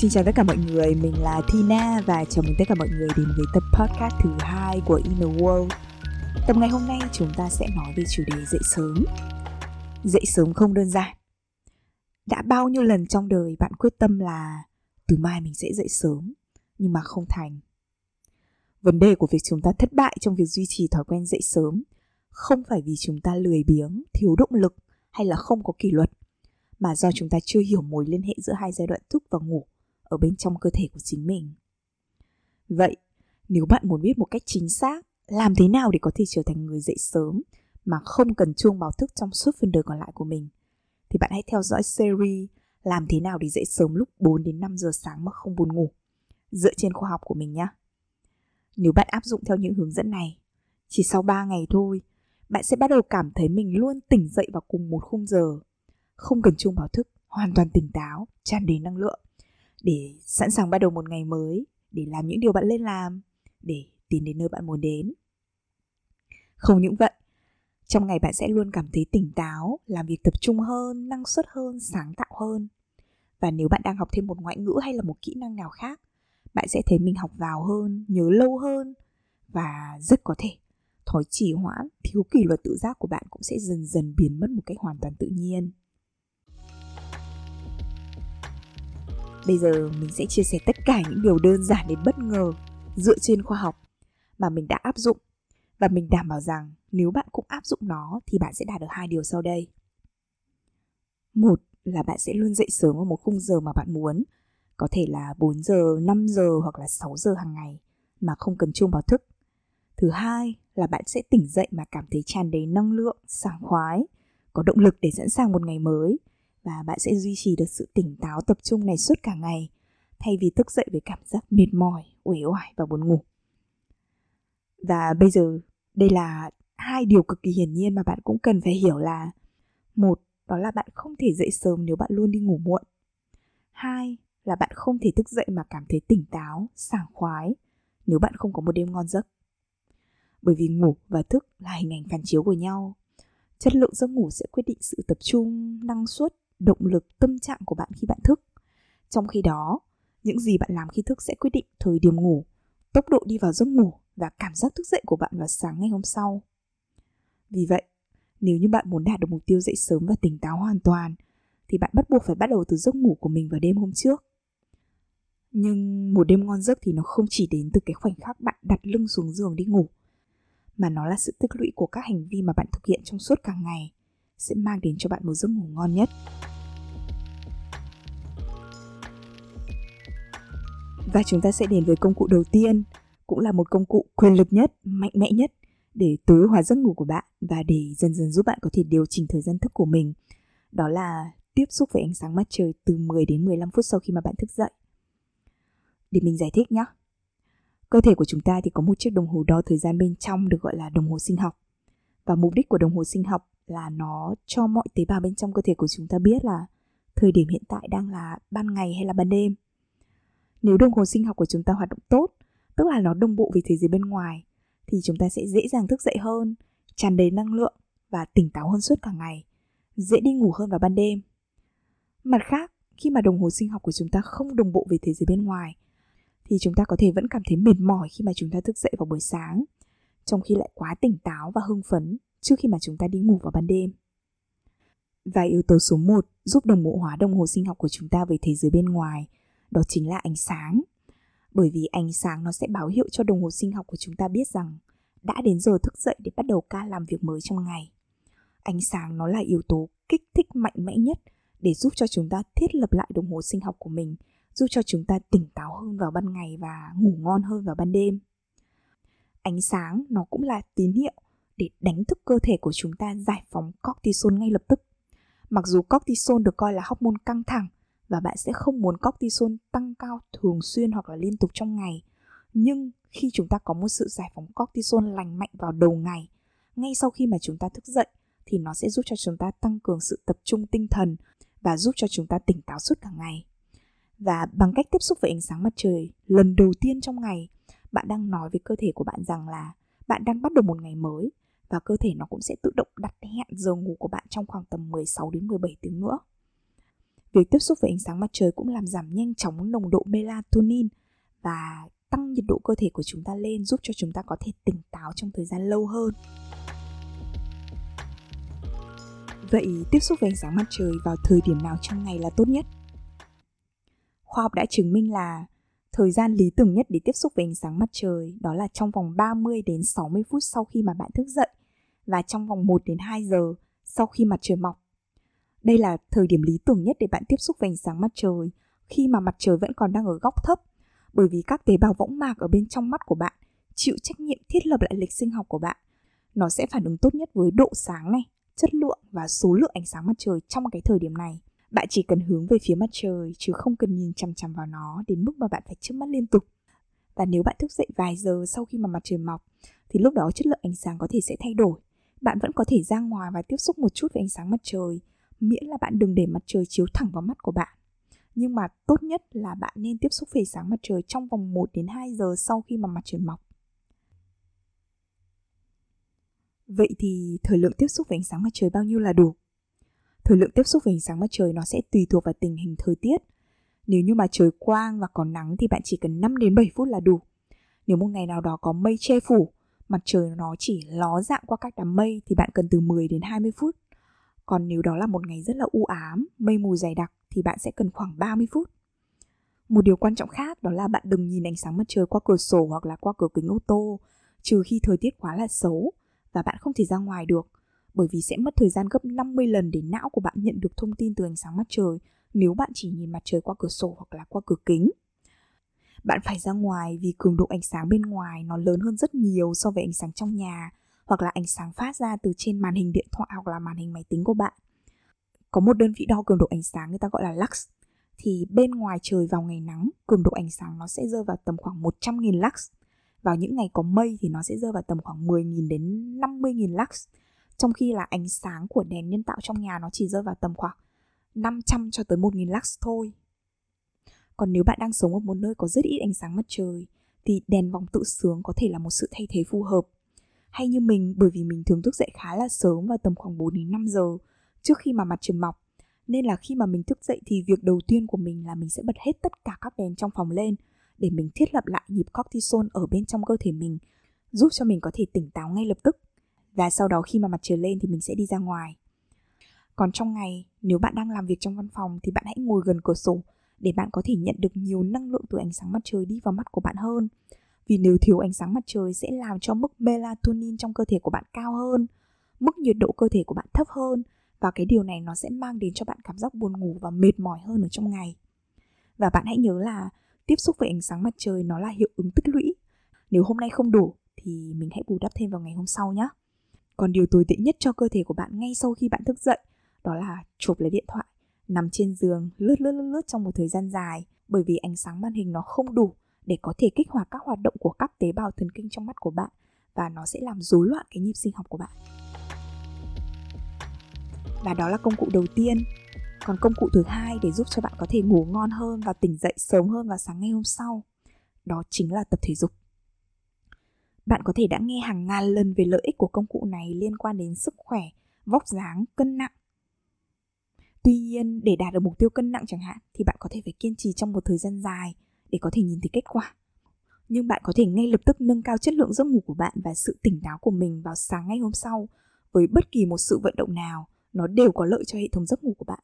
Xin chào tất cả mọi người, mình là Tina và chào mừng tất cả mọi người đến với tập podcast thứ hai của Inner World. Tập ngày hôm nay chúng ta sẽ nói về chủ đề dậy sớm. Dậy sớm không đơn giản. Đã bao nhiêu lần trong đời bạn quyết tâm là từ mai mình sẽ dậy sớm, nhưng mà không thành. Vấn đề của việc chúng ta thất bại trong việc duy trì thói quen dậy sớm không phải vì chúng ta lười biếng, thiếu động lực hay là không có kỷ luật, mà do chúng ta chưa hiểu mối liên hệ giữa hai giai đoạn thức và ngủ ở bên trong cơ thể của chính mình. Vậy, nếu bạn muốn biết một cách chính xác làm thế nào để có thể trở thành người dậy sớm mà không cần chuông báo thức trong suốt phần đời còn lại của mình, thì bạn hãy theo dõi series làm thế nào để dậy sớm lúc 4 đến 5 giờ sáng mà không buồn ngủ, dựa trên khoa học của mình nhé. Nếu bạn áp dụng theo những hướng dẫn này, chỉ sau 3 ngày thôi, bạn sẽ bắt đầu cảm thấy mình luôn tỉnh dậy vào cùng một khung giờ, không cần chuông báo thức, hoàn toàn tỉnh táo, tràn đầy năng lượng để sẵn sàng bắt đầu một ngày mới, để làm những điều bạn lên làm, để tiến đến nơi bạn muốn đến. Không những vậy, trong ngày bạn sẽ luôn cảm thấy tỉnh táo, làm việc tập trung hơn, năng suất hơn, sáng tạo hơn. Và nếu bạn đang học thêm một ngoại ngữ hay là một kỹ năng nào khác, bạn sẽ thấy mình học vào hơn, nhớ lâu hơn và rất có thể thói trì hoãn, thiếu kỷ luật tự giác của bạn cũng sẽ dần dần biến mất một cách hoàn toàn tự nhiên. Bây giờ mình sẽ chia sẻ tất cả những điều đơn giản đến bất ngờ dựa trên khoa học mà mình đã áp dụng và mình đảm bảo rằng nếu bạn cũng áp dụng nó thì bạn sẽ đạt được hai điều sau đây. Một là bạn sẽ luôn dậy sớm vào một khung giờ mà bạn muốn, có thể là 4 giờ, 5 giờ hoặc là 6 giờ hàng ngày mà không cần chuông báo thức. Thứ hai là bạn sẽ tỉnh dậy mà cảm thấy tràn đầy năng lượng, sảng khoái, có động lực để sẵn sàng một ngày mới và bạn sẽ duy trì được sự tỉnh táo tập trung này suốt cả ngày thay vì thức dậy với cảm giác mệt mỏi, uể oải và buồn ngủ. Và bây giờ đây là hai điều cực kỳ hiển nhiên mà bạn cũng cần phải hiểu là một đó là bạn không thể dậy sớm nếu bạn luôn đi ngủ muộn. Hai là bạn không thể thức dậy mà cảm thấy tỉnh táo, sảng khoái nếu bạn không có một đêm ngon giấc. Bởi vì ngủ và thức là hình ảnh phản chiếu của nhau. Chất lượng giấc ngủ sẽ quyết định sự tập trung, năng suất động lực, tâm trạng của bạn khi bạn thức. Trong khi đó, những gì bạn làm khi thức sẽ quyết định thời điểm ngủ, tốc độ đi vào giấc ngủ và cảm giác thức dậy của bạn vào sáng ngày hôm sau. Vì vậy, nếu như bạn muốn đạt được mục tiêu dậy sớm và tỉnh táo hoàn toàn, thì bạn bắt buộc phải bắt đầu từ giấc ngủ của mình vào đêm hôm trước. Nhưng một đêm ngon giấc thì nó không chỉ đến từ cái khoảnh khắc bạn đặt lưng xuống giường đi ngủ, mà nó là sự tích lũy của các hành vi mà bạn thực hiện trong suốt cả ngày, sẽ mang đến cho bạn một giấc ngủ ngon nhất. Và chúng ta sẽ đến với công cụ đầu tiên, cũng là một công cụ quyền lực nhất, mạnh mẽ nhất để tối hóa giấc ngủ của bạn và để dần dần giúp bạn có thể điều chỉnh thời gian thức của mình. Đó là tiếp xúc với ánh sáng mặt trời từ 10 đến 15 phút sau khi mà bạn thức dậy. Để mình giải thích nhé. Cơ thể của chúng ta thì có một chiếc đồng hồ đo thời gian bên trong được gọi là đồng hồ sinh học. Và mục đích của đồng hồ sinh học là nó cho mọi tế bào bên trong cơ thể của chúng ta biết là thời điểm hiện tại đang là ban ngày hay là ban đêm. Nếu đồng hồ sinh học của chúng ta hoạt động tốt, tức là nó đồng bộ với thế giới bên ngoài, thì chúng ta sẽ dễ dàng thức dậy hơn, tràn đầy năng lượng và tỉnh táo hơn suốt cả ngày, dễ đi ngủ hơn vào ban đêm. Mặt khác, khi mà đồng hồ sinh học của chúng ta không đồng bộ với thế giới bên ngoài, thì chúng ta có thể vẫn cảm thấy mệt mỏi khi mà chúng ta thức dậy vào buổi sáng, trong khi lại quá tỉnh táo và hưng phấn trước khi mà chúng ta đi ngủ vào ban đêm. Và yếu tố số 1 giúp đồng bộ hóa đồng hồ sinh học của chúng ta với thế giới bên ngoài, đó chính là ánh sáng. Bởi vì ánh sáng nó sẽ báo hiệu cho đồng hồ sinh học của chúng ta biết rằng đã đến giờ thức dậy để bắt đầu ca làm việc mới trong ngày. Ánh sáng nó là yếu tố kích thích mạnh mẽ nhất để giúp cho chúng ta thiết lập lại đồng hồ sinh học của mình, giúp cho chúng ta tỉnh táo hơn vào ban ngày và ngủ ngon hơn vào ban đêm. Ánh sáng nó cũng là tín hiệu để đánh thức cơ thể của chúng ta giải phóng cortisol ngay lập tức. Mặc dù cortisol được coi là hormone căng thẳng và bạn sẽ không muốn cortisol tăng cao thường xuyên hoặc là liên tục trong ngày, nhưng khi chúng ta có một sự giải phóng cortisol lành mạnh vào đầu ngày, ngay sau khi mà chúng ta thức dậy thì nó sẽ giúp cho chúng ta tăng cường sự tập trung tinh thần và giúp cho chúng ta tỉnh táo suốt cả ngày. Và bằng cách tiếp xúc với ánh sáng mặt trời lần đầu tiên trong ngày, bạn đang nói với cơ thể của bạn rằng là bạn đang bắt đầu một ngày mới và cơ thể nó cũng sẽ tự động đặt hẹn giờ ngủ của bạn trong khoảng tầm 16 đến 17 tiếng nữa. Việc tiếp xúc với ánh sáng mặt trời cũng làm giảm nhanh chóng nồng độ melatonin và tăng nhiệt độ cơ thể của chúng ta lên, giúp cho chúng ta có thể tỉnh táo trong thời gian lâu hơn. Vậy tiếp xúc với ánh sáng mặt trời vào thời điểm nào trong ngày là tốt nhất? Khoa học đã chứng minh là thời gian lý tưởng nhất để tiếp xúc với ánh sáng mặt trời đó là trong vòng 30 đến 60 phút sau khi mà bạn thức dậy và trong vòng 1 đến 2 giờ sau khi mặt trời mọc. Đây là thời điểm lý tưởng nhất để bạn tiếp xúc với ánh sáng mặt trời khi mà mặt trời vẫn còn đang ở góc thấp bởi vì các tế bào võng mạc ở bên trong mắt của bạn chịu trách nhiệm thiết lập lại lịch sinh học của bạn. Nó sẽ phản ứng tốt nhất với độ sáng này, chất lượng và số lượng ánh sáng mặt trời trong cái thời điểm này. Bạn chỉ cần hướng về phía mặt trời chứ không cần nhìn chằm chằm vào nó đến mức mà bạn phải chớp mắt liên tục. Và nếu bạn thức dậy vài giờ sau khi mà mặt trời mọc thì lúc đó chất lượng ánh sáng có thể sẽ thay đổi. Bạn vẫn có thể ra ngoài và tiếp xúc một chút với ánh sáng mặt trời, miễn là bạn đừng để mặt trời chiếu thẳng vào mắt của bạn. Nhưng mà tốt nhất là bạn nên tiếp xúc với sáng mặt trời trong vòng 1 đến 2 giờ sau khi mà mặt trời mọc. Vậy thì thời lượng tiếp xúc với ánh sáng mặt trời bao nhiêu là đủ? Thời lượng tiếp xúc với ánh sáng mặt trời nó sẽ tùy thuộc vào tình hình thời tiết. Nếu như mà trời quang và có nắng thì bạn chỉ cần 5 đến 7 phút là đủ. Nếu một ngày nào đó có mây che phủ, mặt trời nó chỉ ló dạng qua các đám mây thì bạn cần từ 10 đến 20 phút. Còn nếu đó là một ngày rất là u ám, mây mù dày đặc thì bạn sẽ cần khoảng 30 phút. Một điều quan trọng khác đó là bạn đừng nhìn ánh sáng mặt trời qua cửa sổ hoặc là qua cửa kính ô tô, trừ khi thời tiết quá là xấu và bạn không thể ra ngoài được, bởi vì sẽ mất thời gian gấp 50 lần để não của bạn nhận được thông tin từ ánh sáng mặt trời nếu bạn chỉ nhìn mặt trời qua cửa sổ hoặc là qua cửa kính. Bạn phải ra ngoài vì cường độ ánh sáng bên ngoài nó lớn hơn rất nhiều so với ánh sáng trong nhà hoặc là ánh sáng phát ra từ trên màn hình điện thoại hoặc là màn hình máy tính của bạn. Có một đơn vị đo cường độ ánh sáng người ta gọi là lux thì bên ngoài trời vào ngày nắng, cường độ ánh sáng nó sẽ rơi vào tầm khoảng 100.000 lux. Vào những ngày có mây thì nó sẽ rơi vào tầm khoảng 10.000 đến 50.000 lux. Trong khi là ánh sáng của đèn nhân tạo trong nhà nó chỉ rơi vào tầm khoảng 500 cho tới 1.000 lux thôi. Còn nếu bạn đang sống ở một nơi có rất ít ánh sáng mặt trời thì đèn vòng tự sướng có thể là một sự thay thế phù hợp. Hay như mình, bởi vì mình thường thức dậy khá là sớm vào tầm khoảng 4 đến 5 giờ trước khi mà mặt trời mọc. Nên là khi mà mình thức dậy thì việc đầu tiên của mình là mình sẽ bật hết tất cả các đèn trong phòng lên để mình thiết lập lại nhịp cortisol ở bên trong cơ thể mình, giúp cho mình có thể tỉnh táo ngay lập tức. Và sau đó khi mà mặt trời lên thì mình sẽ đi ra ngoài. Còn trong ngày, nếu bạn đang làm việc trong văn phòng thì bạn hãy ngồi gần cửa sổ để bạn có thể nhận được nhiều năng lượng từ ánh sáng mặt trời đi vào mắt của bạn hơn vì nếu thiếu ánh sáng mặt trời sẽ làm cho mức melatonin trong cơ thể của bạn cao hơn, mức nhiệt độ cơ thể của bạn thấp hơn, và cái điều này nó sẽ mang đến cho bạn cảm giác buồn ngủ và mệt mỏi hơn ở trong ngày. Và bạn hãy nhớ là tiếp xúc với ánh sáng mặt trời nó là hiệu ứng tích lũy. Nếu hôm nay không đủ thì mình hãy bù đắp thêm vào ngày hôm sau nhé còn điều tồi tệ nhất cho cơ thể của bạn ngay sau khi bạn thức dậy đó là chụp lấy điện thoại, nằm trên giường lướt lướt lướt lướt trong một thời gian dài. Bởi vì ánh sáng màn hình nó không đủ để có thể kích hoạt các hoạt động của các tế bào thần kinh trong mắt của bạn và nó sẽ làm rối loạn cái nhịp sinh học của bạn. Và đó là công cụ đầu tiên. Còn công cụ thứ hai để giúp cho bạn có thể ngủ ngon hơn và tỉnh dậy sớm hơn vào sáng ngày hôm sau, đó chính là tập thể dục. Bạn có thể đã nghe hàng ngàn lần về lợi ích của công cụ này liên quan đến sức khỏe, vóc dáng, cân nặng. Tuy nhiên, để đạt được mục tiêu cân nặng chẳng hạn, thì bạn có thể phải kiên trì trong một thời gian dài để có thể nhìn thấy kết quả. Nhưng bạn có thể ngay lập tức nâng cao chất lượng giấc ngủ của bạn và sự tỉnh táo của mình vào sáng ngày hôm sau với bất kỳ một sự vận động nào, nó đều có lợi cho hệ thống giấc ngủ của bạn.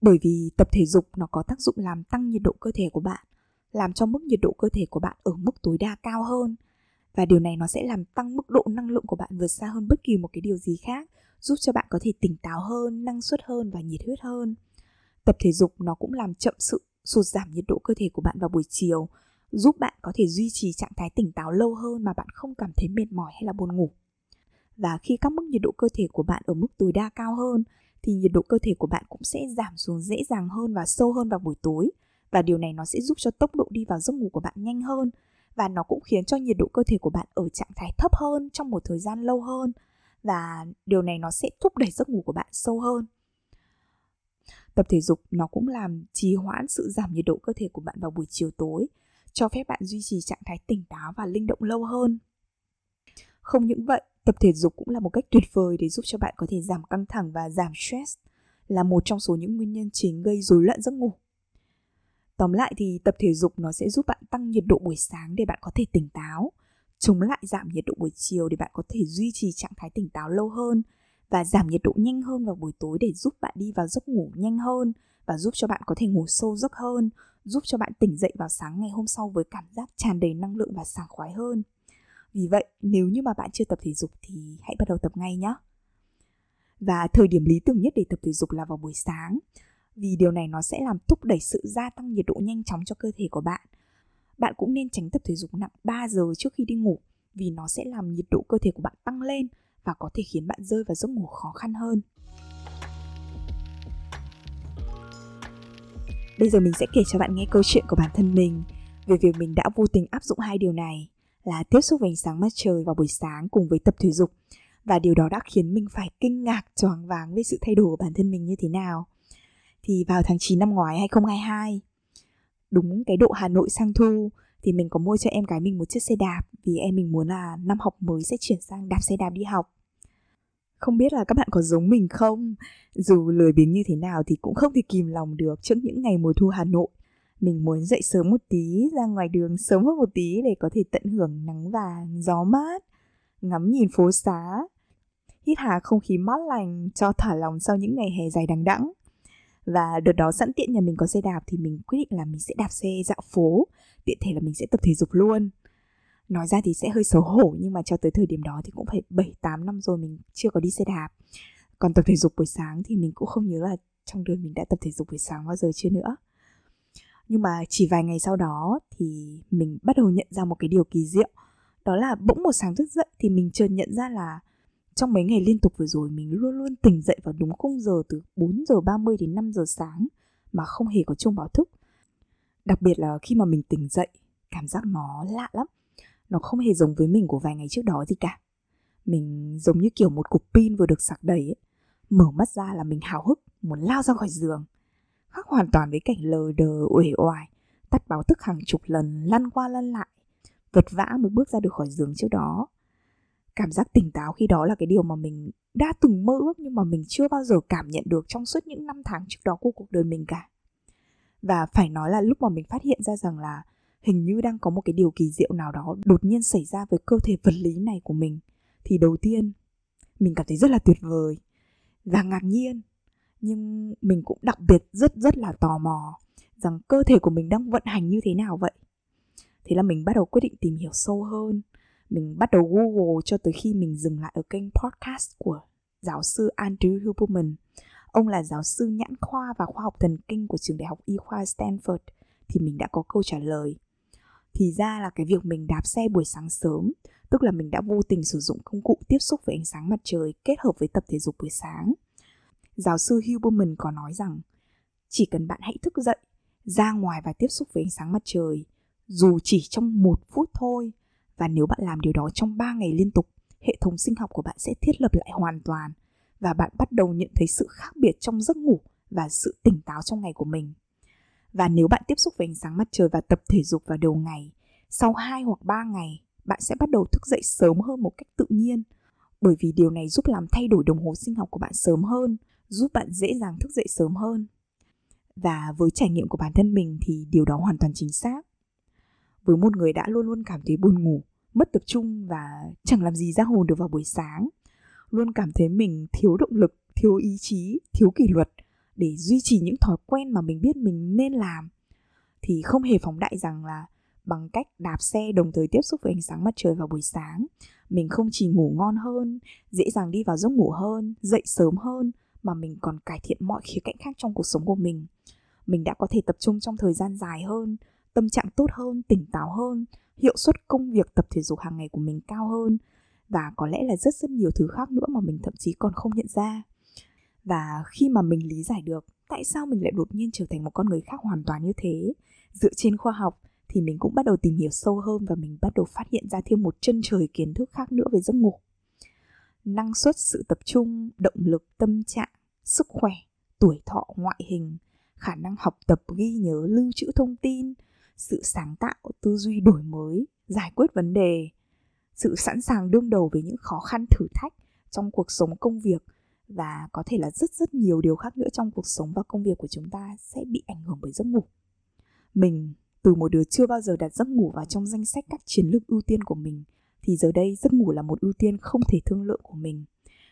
Bởi vì tập thể dục nó có tác dụng làm tăng nhiệt độ cơ thể của bạn, làm cho mức nhiệt độ cơ thể của bạn ở mức tối đa cao hơn. Và điều này nó sẽ làm tăng mức độ năng lượng của bạn vượt xa hơn bất kỳ một cái điều gì khác, giúp cho bạn có thể tỉnh táo hơn, năng suất hơn và nhiệt huyết hơn. Tập thể dục nó cũng làm chậm sự sụt giảm nhiệt độ cơ thể của bạn vào buổi chiều, giúp bạn có thể duy trì trạng thái tỉnh táo lâu hơn mà bạn không cảm thấy mệt mỏi hay là buồn ngủ. Và khi các mức nhiệt độ cơ thể của bạn ở mức tối đa cao hơn, thì nhiệt độ cơ thể của bạn cũng sẽ giảm xuống dễ dàng hơn và sâu hơn vào buổi tối. Và điều này nó sẽ giúp cho tốc độ đi vào giấc ngủ của bạn nhanh hơn và nó cũng khiến cho nhiệt độ cơ thể của bạn ở trạng thái thấp hơn trong một thời gian lâu hơn. Và điều này nó sẽ thúc đẩy giấc ngủ của bạn sâu hơn tập thể dục nó cũng làm trì hoãn sự giảm nhiệt độ cơ thể của bạn vào buổi chiều tối cho phép bạn duy trì trạng thái tỉnh táo và linh động lâu hơn không những vậy tập thể dục cũng là một cách tuyệt vời để giúp cho bạn có thể giảm căng thẳng và giảm stress là một trong số những nguyên nhân chính gây rối loạn giấc ngủ. Tóm lại thì tập thể dục nó sẽ giúp bạn tăng nhiệt độ buổi sáng để bạn có thể tỉnh táo, chống lại giảm nhiệt độ buổi chiều để bạn có thể duy trì trạng thái tỉnh táo lâu hơn và giảm nhiệt độ nhanh hơn vào buổi tối để giúp bạn đi vào giấc ngủ nhanh hơn và giúp cho bạn có thể ngủ sâu giấc hơn, giúp cho bạn tỉnh dậy vào sáng ngày hôm sau với cảm giác tràn đầy năng lượng và sảng khoái hơn. Vì vậy, nếu như mà bạn chưa tập thể dục thì hãy bắt đầu tập ngay nhé. Và thời điểm lý tưởng nhất để tập thể dục là vào buổi sáng, vì điều này nó sẽ làm thúc đẩy sự gia tăng nhiệt độ nhanh chóng cho cơ thể của bạn. Bạn cũng nên tránh tập thể dục nặng 3 giờ trước khi đi ngủ vì nó sẽ làm nhiệt độ cơ thể của bạn tăng lên và có thể khiến bạn rơi vào giấc ngủ khó khăn hơn. Bây giờ mình sẽ kể cho bạn nghe câu chuyện của bản thân mình về việc mình đã vô tình áp dụng hai điều này là tiếp xúc với ánh sáng mặt trời vào buổi sáng cùng với tập thể dục và điều đó đã khiến mình phải kinh ngạc choáng váng với sự thay đổi của bản thân mình như thế nào. Thì vào tháng 9 năm ngoái 2022, đúng cái độ Hà Nội sang thu thì mình có mua cho em gái mình một chiếc xe đạp vì em mình muốn là năm học mới sẽ chuyển sang đạp xe đạp đi học. Không biết là các bạn có giống mình không? Dù lười biếng như thế nào thì cũng không thể kìm lòng được trước những ngày mùa thu Hà Nội. Mình muốn dậy sớm một tí, ra ngoài đường sớm hơn một tí để có thể tận hưởng nắng vàng, gió mát, ngắm nhìn phố xá, hít hà không khí mát lành cho thả lòng sau những ngày hè dài đằng đẵng. Và đợt đó sẵn tiện nhà mình có xe đạp thì mình quyết định là mình sẽ đạp xe dạo phố, tiện thể là mình sẽ tập thể dục luôn nói ra thì sẽ hơi xấu hổ, nhưng mà cho tới thời điểm đó thì cũng phải 7 8 năm rồi mình chưa có đi xe đạp. Còn tập thể dục buổi sáng thì mình cũng không nhớ là trong đời mình đã tập thể dục buổi sáng bao giờ chưa nữa. Nhưng mà chỉ vài ngày sau đó thì mình bắt đầu nhận ra một cái điều kỳ diệu. Đó là bỗng một sáng thức dậy thì mình chợt nhận ra là trong mấy ngày liên tục vừa rồi mình luôn luôn tỉnh dậy vào đúng khung giờ từ 4 giờ 30 đến 5 giờ sáng mà không hề có chuông báo thức. Đặc biệt là khi mà mình tỉnh dậy, cảm giác nó lạ lắm. Nó không hề giống với mình của vài ngày trước đó gì cả. Mình giống như kiểu một cục pin vừa được sạc đầy ấy. mở mắt ra là mình hào hức muốn lao ra khỏi giường. Khác hoàn toàn với cảnh lờ đờ uể oải tắt báo thức hàng chục lần lăn qua lăn lại vật vã mới bước ra được khỏi giường trước đó. Cảm giác tỉnh táo khi đó là cái điều mà mình đã từng mơ ước nhưng mà mình chưa bao giờ cảm nhận được trong suốt những năm tháng trước đó của cuộc đời mình cả và phải nói là lúc mà mình phát hiện ra rằng là hình như đang có một cái điều kỳ diệu nào đó đột nhiên xảy ra với cơ thể vật lý này của mình, thì đầu tiên mình cảm thấy rất là tuyệt vời và ngạc nhiên. Nhưng mình cũng đặc biệt rất rất là tò mò rằng cơ thể của mình đang vận hành như thế nào vậy. Thế là mình bắt đầu quyết định tìm hiểu sâu hơn. Mình bắt đầu google cho tới khi mình dừng lại ở kênh podcast của giáo sư Andrew Huberman ông là giáo sư nhãn khoa và khoa học thần kinh của trường đại học y khoa Stanford, thì mình đã có câu trả lời. Thì ra là cái việc mình đạp xe buổi sáng sớm, tức là mình đã vô tình sử dụng công cụ tiếp xúc với ánh sáng mặt trời kết hợp với tập thể dục buổi sáng. Giáo sư Huberman có nói rằng, chỉ cần bạn hãy thức dậy, ra ngoài và tiếp xúc với ánh sáng mặt trời, dù chỉ trong một phút thôi, và nếu bạn làm điều đó trong 3 ngày liên tục, hệ thống sinh học của bạn sẽ thiết lập lại hoàn toàn và bạn bắt đầu nhận thấy sự khác biệt trong giấc ngủ và sự tỉnh táo trong ngày của mình và nếu bạn tiếp xúc với ánh sáng mặt trời và tập thể dục vào đầu ngày, sau 2 hoặc 3 ngày, bạn sẽ bắt đầu thức dậy sớm hơn một cách tự nhiên. Bởi vì điều này giúp làm thay đổi đồng hồ sinh học của bạn sớm hơn, giúp bạn dễ dàng thức dậy sớm hơn. Và với trải nghiệm của bản thân mình thì điều đó hoàn toàn chính xác. Với một người đã luôn luôn cảm thấy buồn ngủ, mất tập trung và chẳng làm gì ra hồn được vào buổi sáng, luôn cảm thấy mình thiếu động lực, thiếu ý chí, thiếu kỷ luật – để duy trì những thói quen mà mình biết mình nên làm. Thì không hề phóng đại rằng là bằng cách đạp xe đồng thời tiếp xúc với ánh sáng mặt trời vào buổi sáng mình không chỉ ngủ ngon hơn dễ dàng đi vào giấc ngủ hơn dậy sớm hơn mà mình còn cải thiện mọi khía cạnh khác trong cuộc sống của mình. Mình đã có thể tập trung trong thời gian dài hơn tâm trạng tốt hơn tỉnh táo hơn hiệu suất công việc tập thể dục hàng ngày của mình cao hơn và có lẽ là rất rất nhiều thứ khác nữa mà mình thậm chí còn không nhận ra. Và khi mà mình lý giải được tại sao mình lại đột nhiên trở thành một con người khác hoàn toàn như thế, dựa trên khoa học, thì mình cũng bắt đầu tìm hiểu sâu hơn và mình bắt đầu phát hiện ra thêm một chân trời kiến thức khác nữa về giấc ngủ. Năng suất, sự tập trung, động lực, tâm trạng, sức khỏe, tuổi thọ, ngoại hình, khả năng học tập, ghi nhớ, lưu trữ thông tin, sự sáng tạo, tư duy đổi mới, giải quyết vấn đề sự sẵn sàng đương đầu với những khó khăn thử thách trong cuộc sống công việc và có thể là rất rất nhiều điều khác nữa trong cuộc sống và công việc của chúng ta sẽ bị ảnh hưởng bởi giấc ngủ. Mình, từ một đứa chưa bao giờ đặt giấc ngủ vào trong danh sách các chiến lược ưu tiên của mình, thì giờ đây giấc ngủ là một ưu tiên không thể thương lượng của mình.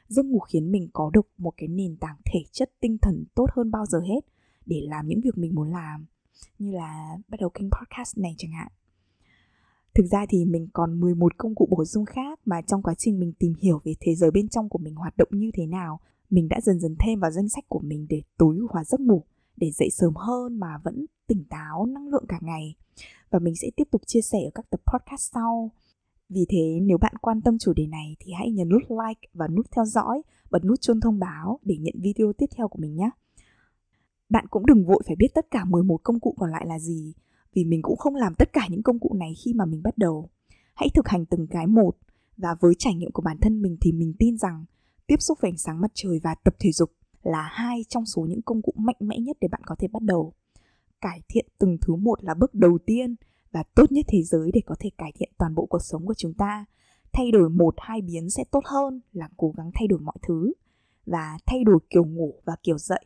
Giấc ngủ khiến mình có được một cái nền tảng thể chất tinh thần tốt hơn bao giờ hết để làm những việc mình muốn làm, như là bắt đầu kênh podcast này chẳng hạn. Thực ra thì mình còn 11 công cụ bổ sung khác mà trong quá trình mình tìm hiểu về thế giới bên trong của mình hoạt động như thế nào, mình đã dần dần thêm vào danh sách của mình để tối ưu hóa giấc ngủ, để dậy sớm hơn mà vẫn tỉnh táo, năng lượng cả ngày. Và mình sẽ tiếp tục chia sẻ ở các tập podcast sau. Vì thế nếu bạn quan tâm chủ đề này thì hãy nhấn nút like và nút theo dõi, bật nút chuông thông báo để nhận video tiếp theo của mình nhé. Bạn cũng đừng vội phải biết tất cả 11 công cụ còn lại là gì, vì mình cũng không làm tất cả những công cụ này khi mà mình bắt đầu. Hãy thực hành từng cái một và với trải nghiệm của bản thân mình thì mình tin rằng tiếp xúc với ánh sáng mặt trời và tập thể dục là hai trong số những công cụ mạnh mẽ nhất để bạn có thể bắt đầu. Cải thiện từng thứ một là bước đầu tiên và tốt nhất thế giới để có thể cải thiện toàn bộ cuộc sống của chúng ta. Thay đổi một hai biến sẽ tốt hơn là cố gắng thay đổi mọi thứ và thay đổi kiểu ngủ và kiểu dậy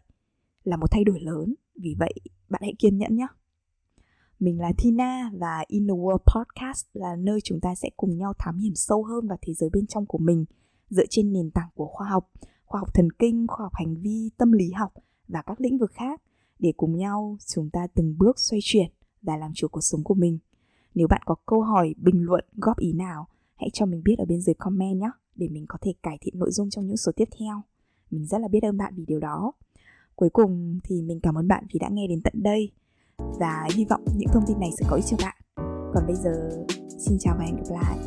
là một thay đổi lớn. Vì vậy, bạn hãy kiên nhẫn nhé. Mình là Tina và In the World Podcast là nơi chúng ta sẽ cùng nhau thám hiểm sâu hơn vào thế giới bên trong của mình dựa trên nền tảng của khoa học, khoa học thần kinh, khoa học hành vi, tâm lý học và các lĩnh vực khác để cùng nhau chúng ta từng bước xoay chuyển và làm chủ cuộc sống của mình. Nếu bạn có câu hỏi, bình luận, góp ý nào, hãy cho mình biết ở bên dưới comment nhé để mình có thể cải thiện nội dung trong những số tiếp theo. Mình rất là biết ơn bạn vì điều đó. Cuối cùng thì mình cảm ơn bạn vì đã nghe đến tận đây và hy vọng những thông tin này sẽ có ích cho bạn. Còn bây giờ, xin chào và hẹn gặp lại.